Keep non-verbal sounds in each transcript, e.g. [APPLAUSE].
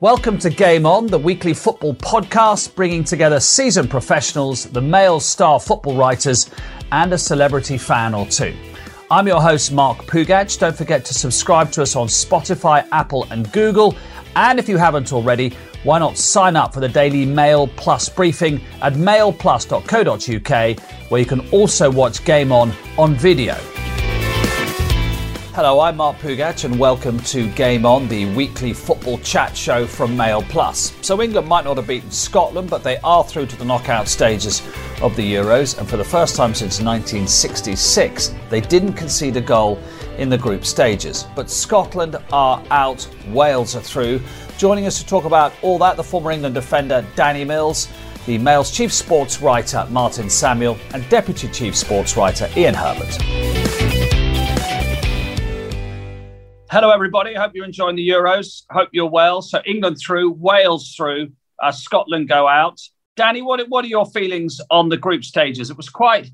Welcome to Game On, the weekly football podcast bringing together seasoned professionals, the Mail star football writers, and a celebrity fan or two. I'm your host, Mark Pougatch. Don't forget to subscribe to us on Spotify, Apple, and Google. And if you haven't already, why not sign up for the daily Mail Plus briefing at mailplus.co.uk, where you can also watch Game On on video. Hello, I'm Mark Pougatch, and welcome to Game On, the weekly football chat show from Mail Plus. So, England might not have beaten Scotland, but they are through to the knockout stages of the Euros, and for the first time since 1966, they didn't concede a goal in the group stages. But Scotland are out, Wales are through. Joining us to talk about all that, the former England defender Danny Mills, the Mail's chief sports writer Martin Samuel, and deputy chief sports writer Ian Herbert. Hello, everybody. Hope you're enjoying the Euros. Hope you're well. So England through, Wales through, uh, Scotland go out. Danny, what what are your feelings on the group stages? It was quite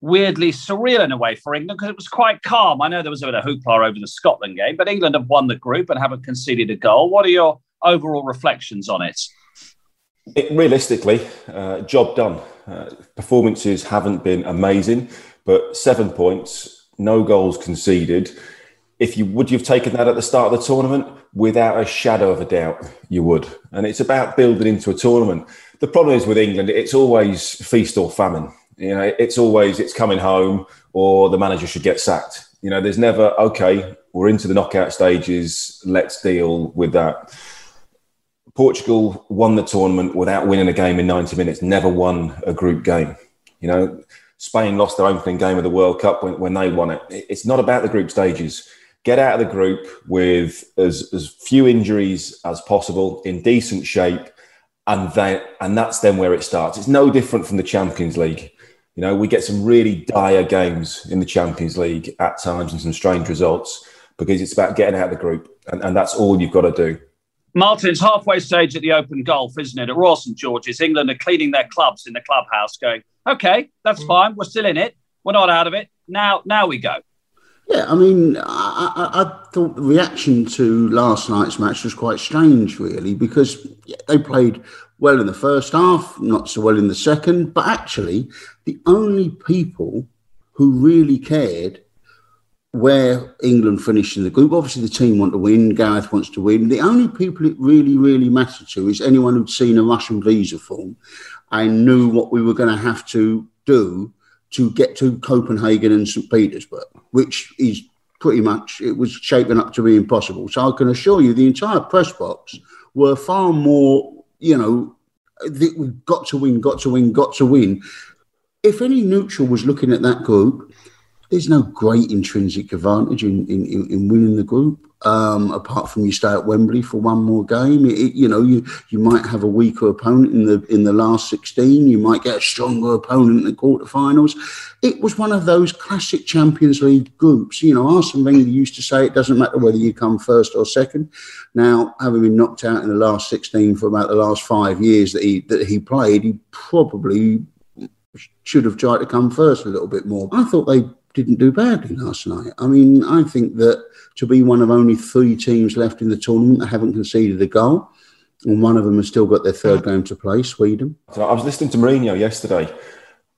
weirdly surreal in a way for England because it was quite calm. I know there was a bit of hoopla over the Scotland game, but England have won the group and haven't conceded a goal. What are your overall reflections on it? it realistically, uh, job done. Uh, performances haven't been amazing, but seven points, no goals conceded if you would you've taken that at the start of the tournament? Without a shadow of a doubt you would. And it's about building into a tournament. The problem is with england it's always feast or famine. You know it's always it's coming home or the manager should get sacked. You know there's never okay we're into the knockout stages let's deal with that. Portugal won the tournament without winning a game in 90 minutes never won a group game. You know Spain lost their opening game of the World Cup when, when they won it. It's not about the group stages get out of the group with as, as few injuries as possible, in decent shape, and then and that's then where it starts. It's no different from the Champions League. You know, we get some really dire games in the Champions League at times and some strange results because it's about getting out of the group, and, and that's all you've got to do. Martin, it's halfway stage at the Open Golf, isn't it? At Royal St George's, England are cleaning their clubs in the clubhouse, going, "Okay, that's mm. fine. We're still in it. We're not out of it. Now, now we go." Yeah, I mean, I, I, I, thought the reaction to last night's match was quite strange, really, because they played well in the first half, not so well in the second. But actually, the only people who really cared where England finished in the group, obviously the team want to win, Gareth wants to win. The only people it really, really mattered to is anyone who'd seen a Russian visa form and knew what we were going to have to do to get to Copenhagen and St. Petersburg, which is pretty much, it was shaping up to be impossible. So I can assure you the entire press box were far more, you know, we've got to win, got to win, got to win. If any neutral was looking at that group, there's no great intrinsic advantage in, in, in winning the group um, apart from you stay at Wembley for one more game. It, you know, you you might have a weaker opponent in the in the last sixteen. You might get a stronger opponent in the quarterfinals. It was one of those classic Champions League groups. You know, Arsene Wenger used to say it doesn't matter whether you come first or second. Now, having been knocked out in the last sixteen for about the last five years that he that he played, he probably should have tried to come first a little bit more. I thought they didn't do badly last night. I mean, I think that to be one of only three teams left in the tournament that haven't conceded a goal, and one of them has still got their third game to play, Sweden. So I was listening to Mourinho yesterday,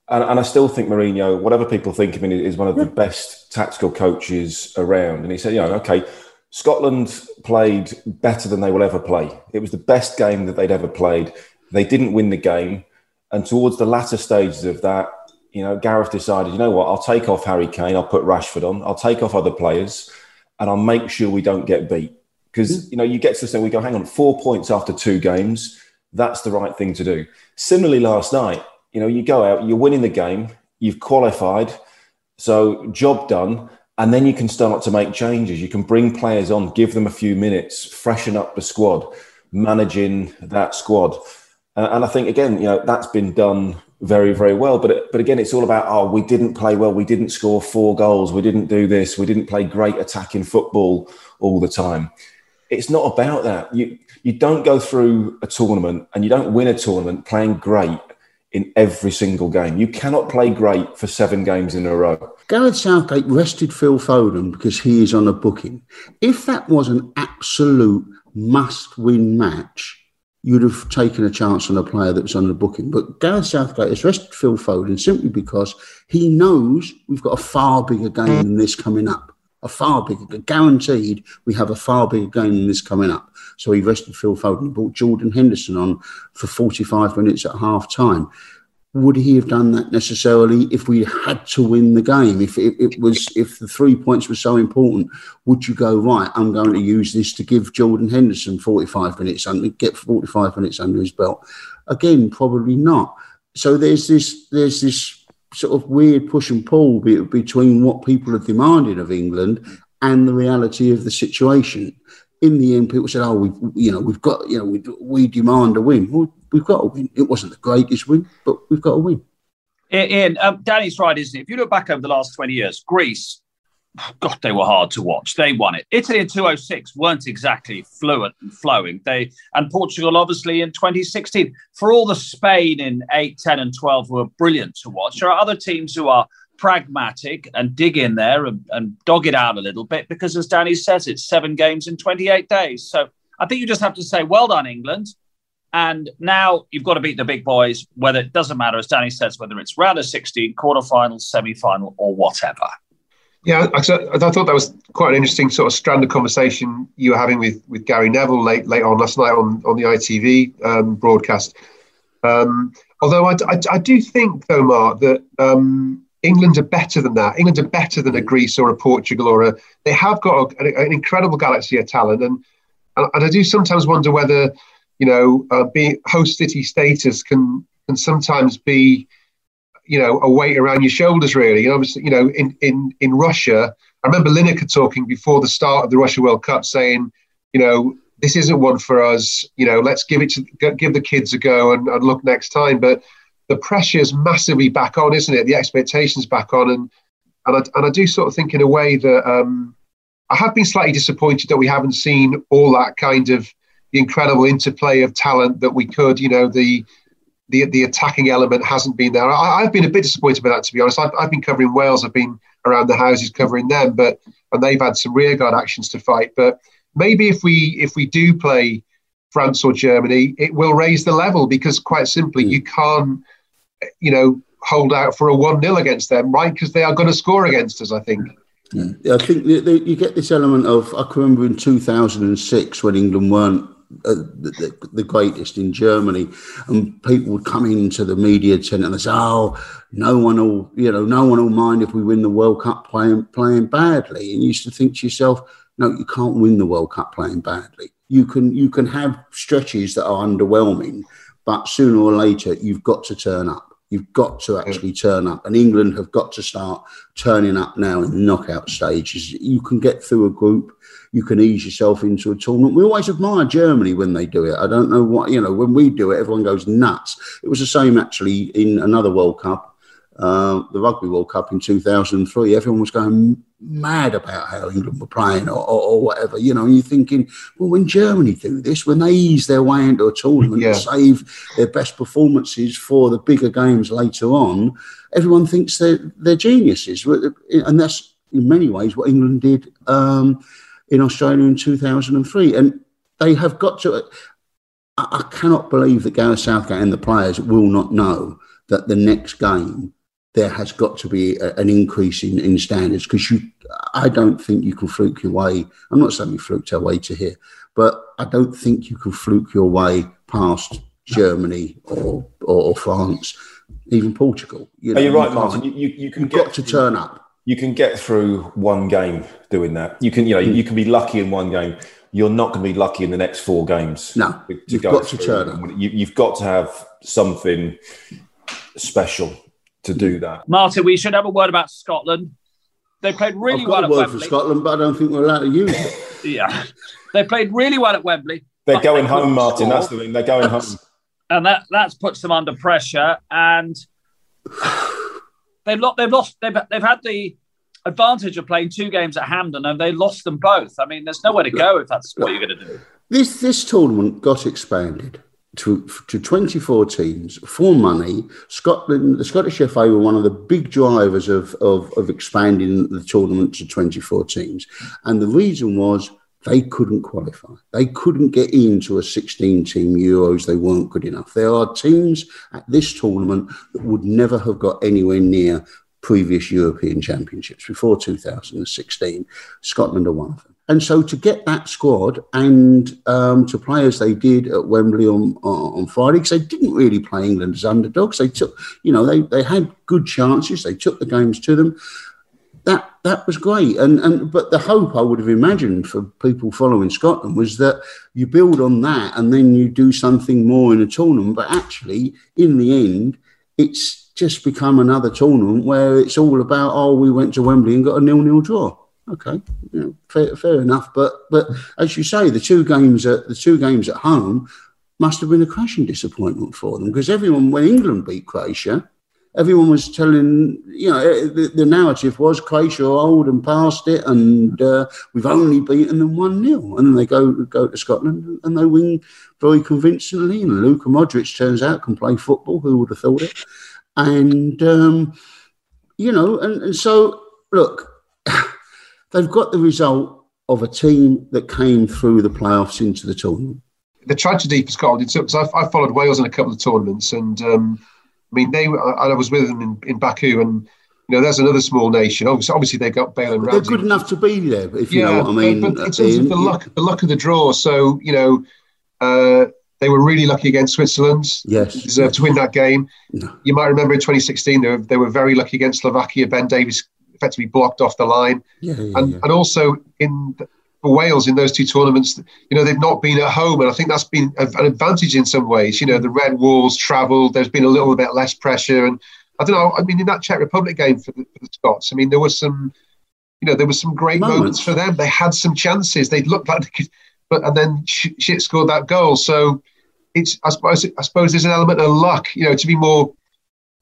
and, and I still think Mourinho, whatever people think of him, is one of the best tactical coaches around. And he said, you know, okay, Scotland played better than they will ever play. It was the best game that they'd ever played. They didn't win the game. And towards the latter stages of that, you know, Gareth decided, you know what, I'll take off Harry Kane, I'll put Rashford on, I'll take off other players, and I'll make sure we don't get beat. Because, mm. you know, you get to say, we go, hang on, four points after two games, that's the right thing to do. Similarly, last night, you know, you go out, you're winning the game, you've qualified, so job done, and then you can start to make changes. You can bring players on, give them a few minutes, freshen up the squad, managing that squad. And I think, again, you know, that's been done very, very well. But but again, it's all about oh, we didn't play well, we didn't score four goals, we didn't do this, we didn't play great attacking football all the time. It's not about that. You you don't go through a tournament and you don't win a tournament playing great in every single game. You cannot play great for seven games in a row. Gareth Southgate rested Phil Foden because he is on a booking. If that was an absolute must win match, you'd have taken a chance on a player that was the booking. But Gareth Southgate has rested Phil Foden simply because he knows we've got a far bigger game than this coming up. A far bigger, guaranteed, we have a far bigger game than this coming up. So he rested Phil Foden. and brought Jordan Henderson on for 45 minutes at half time would he have done that necessarily if we had to win the game? If it, it, was, if the three points were so important, would you go right? I'm going to use this to give Jordan Henderson 45 minutes and get 45 minutes under his belt. Again, probably not. So there's this, there's this sort of weird push and pull between what people are demanding of England and the reality of the situation. In the end, people said, "Oh, we, you know, we've got, you know, we, we demand a win." Well, we've got a win. It wasn't the greatest win, but we've got a win. Ian, um, Danny's right, isn't it? If you look back over the last 20 years, Greece, God, they were hard to watch. They won it. Italy in 206 weren't exactly fluent and flowing. They and Portugal, obviously, in 2016. For all the Spain in 8, 10, and 12 were brilliant to watch, there are other teams who are pragmatic and dig in there and, and dog it out a little bit because, as Danny says, it's seven games in 28 days. So I think you just have to say, well done, England. And now you've got to beat the big boys, whether it doesn't matter, as Danny says, whether it's round of 16, quarterfinals, semi final, or whatever. Yeah, I, I, thought that was quite an interesting sort of strand of conversation you were having with, with Gary Neville late late on last night on, on the ITV um, broadcast. Um, although I, I, I, do think, though, Mark, that um, England are better than that. England are better than a Greece or a Portugal or a. They have got a, an incredible galaxy of talent, and and I do sometimes wonder whether you know, uh, being host city status can can sometimes be, you know, a weight around your shoulders. Really, you know, you know, in in in Russia, I remember Lineker talking before the start of the Russia World Cup, saying, you know, this isn't one for us. You know, let's give it to give the kids a go and, and look next time. But the pressure's massively back on, isn't it? The expectations back on, and and I, and I do sort of think in a way that um, I have been slightly disappointed that we haven't seen all that kind of the incredible interplay of talent that we could. You know, the the the attacking element hasn't been there. I, have been a bit disappointed by that, to be honest. I've, I've been covering Wales. I've been around the houses covering them, but and they've had some rearguard actions to fight. But maybe if we if we do play France or Germany, it will raise the level because quite simply mm. you can't, you know, hold out for a one 0 against them, right? Because they are going to score against us. I think. Yeah. I think you get this element of I can remember in 2006 when England weren't uh, the, the, greatest in Germany, and people would come into the media tent and say, "Oh, no one will, you know, no one will mind if we win the World Cup playing playing badly." And you used to think to yourself, "No, you can't win the World Cup playing badly. You can you can have stretches that are underwhelming, but sooner or later you've got to turn up." You've got to mm. actually turn up, and England have got to start turning up now in knockout stages. You can get through a group you can ease yourself into a tournament. We always admire Germany when they do it. I don't know what, you know, when we do it, everyone goes nuts. It was the same actually in another World Cup, uh, the Rugby World Cup in 2003. Everyone was going mad about how England were playing or, or, or, whatever, you know, and you're thinking, well, when Germany do this, when they ease their way into a tournament yeah. and save their best performances for the bigger games later on, everyone thinks they're, they're geniuses. And that's in many ways what England did um, in Australia in 2003. And they have got to. I, I cannot believe that Gareth Southgate and the players will not know that the next game there has got to be a, an increase in, in standards because you. I don't think you can fluke your way. I'm not saying we fluked our way to here, but I don't think you can fluke your way past Germany or, or, France, even Portugal. You know, Are you right, Martin? You, you, you can get, got to turn up you can get through one game doing that. You can, you know, mm. you can be lucky in one game. You're not going to be lucky in the next four games. No, to you've got to turn up. You, have got to have something special to do that. Martin, we should have a word about Scotland. They played really I've got well a word Wembley. for Scotland, but I don't think we're allowed to use it. [LAUGHS] yeah, they played really well at Wembley. They're going they home, Martin. Score. That's the thing. They're going home, and that that's puts them under pressure. And [SIGHS] they've lost. They've lost. They've they've had the advantage of playing two games at Hampden and they lost them both. I mean, there's nowhere to go if that's what you're going to do. This this tournament got expanded. To, to 24 teams for money. Scotland, the Scottish FA were one of the big drivers of, of, of expanding the tournament to 24 teams. And the reason was they couldn't qualify. They couldn't get into a 16 team Euros. They weren't good enough. There are teams at this tournament that would never have got anywhere near previous European championships before 2016. Scotland are one of them. And so to get that squad and um, to play as they did at Wembley on on Friday, because they didn't really play England as underdogs. They took, you know, they, they had good chances. They took the games to them. That that was great. And and but the hope I would have imagined for people following Scotland was that you build on that and then you do something more in a tournament. But actually, in the end, it's just become another tournament where it's all about oh, we went to Wembley and got a nil-nil draw okay, you know, fair, fair enough. But but as you say, the two games at the two games at home must have been a crashing disappointment for them because everyone, when England beat Croatia, everyone was telling, you know, eh, the, the narrative was Croatia are old and past it, and uh, we've only beaten them one 0 and then they go go to Scotland and they win very convincingly. And Luka Modric turns out can play football. Who would have thought it? And um, you know, and, and so look. They've got the result of a team that came through the playoffs into the tournament. The tragedy for Scotland, because I, I, followed Wales in a couple of tournaments, and um, I mean, they I, was with them in, in Baku, and you know, there's another small nation. Obviously, obviously they got Bale and Ramsey. They're good enough to be there, if you yeah, know what I mean. But, but in terms of the luck, the luck of the draw. So you know, uh, they were really lucky against Switzerland. Yes, deserved yes. to win that game. No. You might remember in 2016 they were, they were very lucky against Slovakia. Ben Davies effectively blocked off the line. Yeah, yeah, and, yeah. and also in for Wales in those two tournaments, you know, they've not been at home. And I think that's been an advantage in some ways. You know, the red walls travelled, there's been a little bit less pressure. And I don't know, I mean, in that Czech Republic game for the, for the Scots, I mean, there was some, you know, there was some great moments. moments for them. They had some chances. They looked like they could, but, and then Schick scored that goal. So it's, I suppose, I suppose there's an element of luck, you know, to be more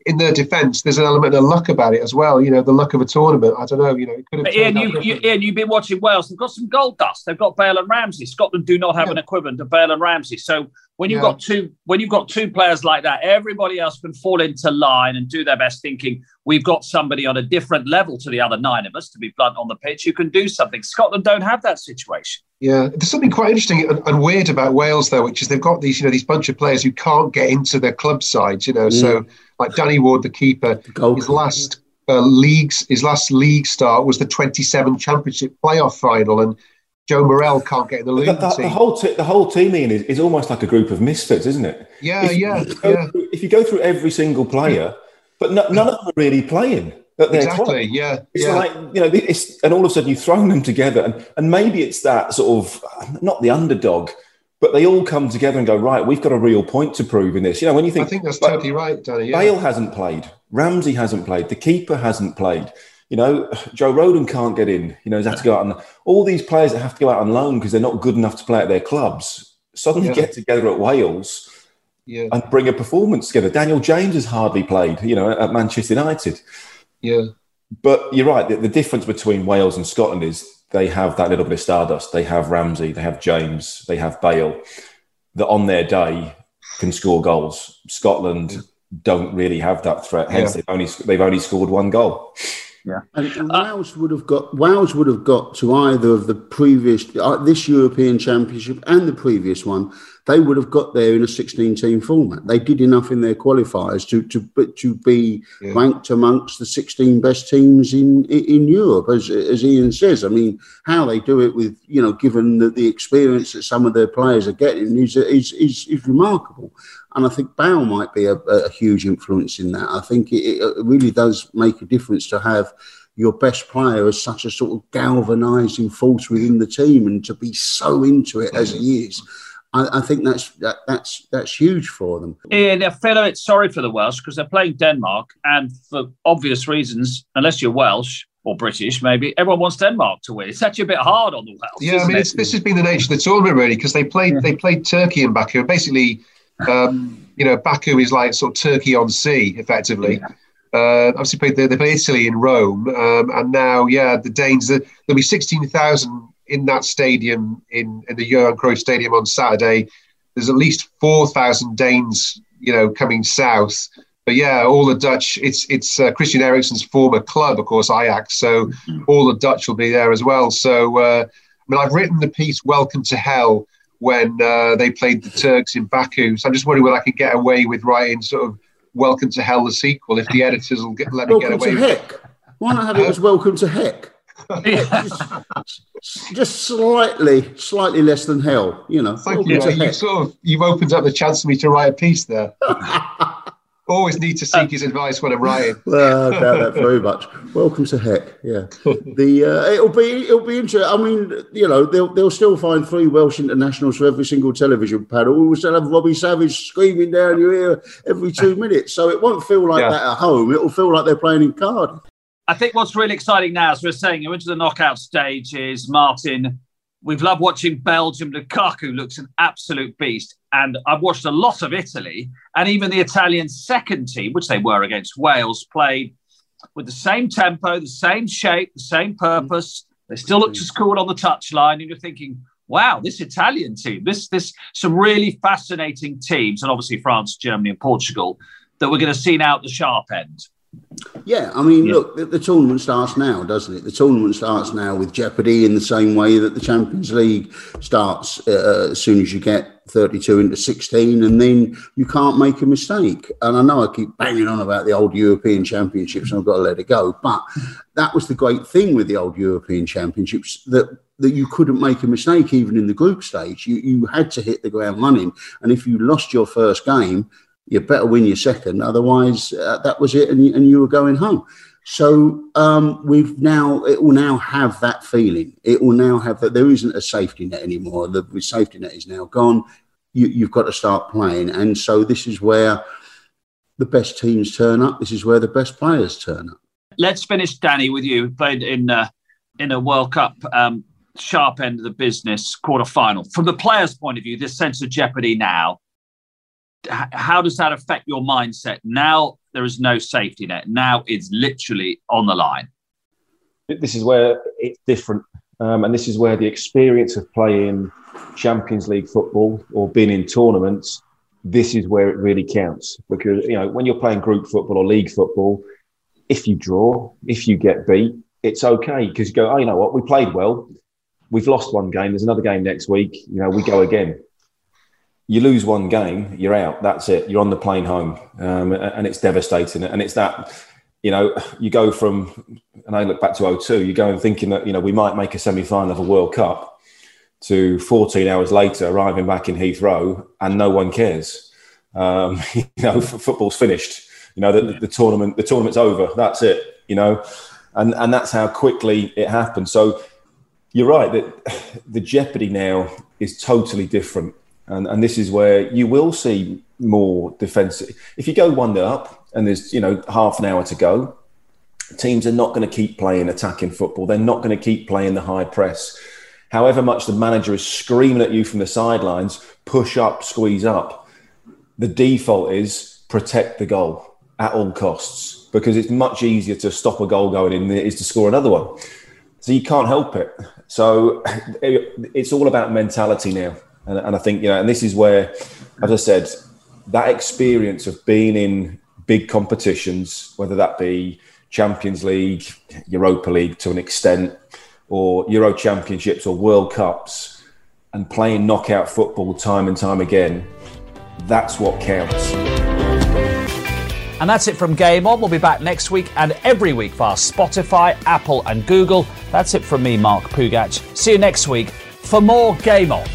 in their defence, there's an element of luck about it as well. You know, the luck of a tournament. I don't know. You know, it could have. Ian, you, you, Ian, you've been watching Wales. They've got some gold dust. They've got Bale and Ramsey. Scotland do not have yeah. an equivalent of Bale and Ramsey. So when you've yeah. got two, when you've got two players like that, everybody else can fall into line and do their best, thinking we've got somebody on a different level to the other nine of us. To be blunt on the pitch, who can do something. Scotland don't have that situation. Yeah, there's something quite interesting and, and, weird about Wales, though, which is they've got these, you know, these bunch of players who can't get into their club sides, you know. Mm. So, like Danny Ward, the keeper, the his last uh, leagues, his last league start was the 27 Championship playoff final, and Joe Morrell can't get in the league. The, the, the, whole t- the whole team Ian, is, is almost like a group of misfits, isn't it? Yeah, if yeah, you yeah. Through, if you go through every single player, but no, none of them are really playing exactly. Yeah. It's yeah. like you know, it's and all of a sudden you've thrown them together, and and maybe it's that sort of not the underdog, but they all come together and go right. We've got a real point to prove in this. You know, when you think I think that's totally right, Danny. Yeah. Bale hasn't played, Ramsey hasn't played, the keeper hasn't played. You know, Joe Rodon can't get in. You know, he's had to go out and [LAUGHS] all these players that have to go out on loan because they're not good enough to play at their clubs suddenly yeah. get together at Wales. Yeah. And bring a performance together. Daniel James has hardly played, you know, at Manchester United. Yeah. But you're right. The, the, difference between Wales and Scotland is they have that little bit of stardust. They have Ramsey, they have James, they have Bale that on their day can score goals. Scotland don't really have that threat. Hence, yeah. they've only they've only scored one goal. Yeah, and, and uh, Wales would have got Wales would have got to either of the previous uh, this European Championship and the previous one. They would have got there in a 16 team format. They did enough in their qualifiers to to to be yeah. ranked amongst the 16 best teams in in Europe, as as Ian says. I mean, how they do it with you know, given the, the experience that some of their players are getting, is is is, is remarkable. And I think Bale might be a, a huge influence in that. I think it, it, really does make a difference to have your best player as such a sort of galvanising force within the team and to be so into it as he is. I, I think that's that, that's that's huge for them. Ian, I feel a bit sorry for the Welsh because they're playing Denmark, and for obvious reasons, unless you're Welsh, or British, maybe everyone wants Denmark to win. It's actually a bit hard on the Welsh. Yeah, I mean, this has been the nature of the tournament really because they played yeah. they played Turkey and Baku. Basically, um, you know, Baku is like sort of Turkey on sea, effectively. Yeah. Uh, obviously, played they, they played Italy in Rome, um, and now, yeah, the Danes. There'll be sixteen thousand in that stadium in, in the Johan Cruyff Stadium on Saturday. there's at least four thousand Danes, you know, coming south. But yeah, all the Dutch. It's it's uh, Christian Eriksen's former club, of course, Ajax. So mm-hmm. all the Dutch will be there as well. So uh, I mean, I've written the piece "Welcome to Hell" when uh, they played the Turks in Baku. So I'm just wondering whether I can get away with writing sort of "Welcome to Hell" the sequel if the editors will get, let me Welcome get away. To with heck. It. Why not have it as "Welcome to Heck"? just, just, slightly, slightly less than hell, you know. Thank you. You sort of you've opened up the chance for me to write a piece there. [LAUGHS] Always need to seek his advice when I'm writing. [LAUGHS] well, I doubt that very much. Welcome to heck. Yeah, the uh, it'll be it'll be interesting. I mean, you know, they'll they'll still find three Welsh internationals for every single television panel. We will still have Robbie Savage screaming down your ear every two [LAUGHS] minutes. So it won't feel like yeah. that at home. It'll feel like they're playing in Cardiff. I think what's really exciting now, as we're saying, you're into the knockout stage, is Martin. We've loved watching Belgium. Lukaku looks an absolute beast. And I've watched a lot of Italy, and even the Italian second team, which they were against Wales, played with the same tempo, the same shape, the same purpose. They still looked as mm. cool on the touchline. And you're thinking, wow, this Italian team, this, this, some really fascinating teams, and obviously France, Germany, and Portugal, that we're going to see now at the sharp end. Yeah, I mean, yeah. look, the, the, tournament starts now, doesn't it? The tournament starts now with jeopardy in the same way that the Champions League starts uh, as soon as you get 32 into 16, and then you can't make a mistake. And I know I keep banging on about the old European Championships, and I've got to let it go. But that was the great thing with the old European Championships that that you couldn't make a mistake even in the group stage. You you had to hit the ground running, and if you lost your first game, you better win your second. Otherwise, uh, that was it, and you, and you were going home. So um, we've now it will now have that feeling. It will now have that there isn't a safety net anymore. The, safety net is now gone. You, you've got to start playing, and so this is where the best teams turn up. This is where the best players turn up. Let's finish, Danny, with you. Played in uh, in a World Cup um, sharp end of the business quarter final. From the players' point of view, this sense of jeopardy now how does that affect your mindset? Now there is no safety net. Now it's literally on the line. This is where it's different um, and this is where the experience of playing champions league football or being in tournaments this is where it really counts. Because you know when you're playing group football or league football if you draw if you get beat it's okay. Because you go oh you know what? We played well. We've lost one game. There's another game next week. You know we go again you lose one game, you're out. That's it. You're on the plane home, um, and it's devastating. And it's that, you know, you go from, and I look back to 02, you go and thinking that you know we might make a semi-final of a World Cup, to 14 hours later arriving back in Heathrow, and no one cares. Um, [LAUGHS] you know, football's finished. You know, the, the tournament, the tournament's over. That's it. You know, and and that's how quickly it happened. So you're right that [SIGHS] the jeopardy now is totally different and, and this is where you will see more defensive. If you go 1 0 up and there's, you know, half an hour to go, teams are not going to keep playing attacking football. They're not going to keep playing the high press. However much the manager is screaming at you from the sidelines, push up, squeeze up, the default is protect the goal at all costs because it's much easier to stop a goal going in than it is to score another one. So you can't help it. So [LAUGHS] it's all about mentality now. And, and I think, you know, and this is where, as I said, that experience of being in big competitions, whether that be Champions League, Europa League to an extent, or Euro Championships or World Cups, and playing knockout football time and time again, that's what counts. And that's it from Game On. We'll be back next week and every week via Spotify, Apple, and Google. That's it from me, Mark Pougatch. See you next week for more Game On.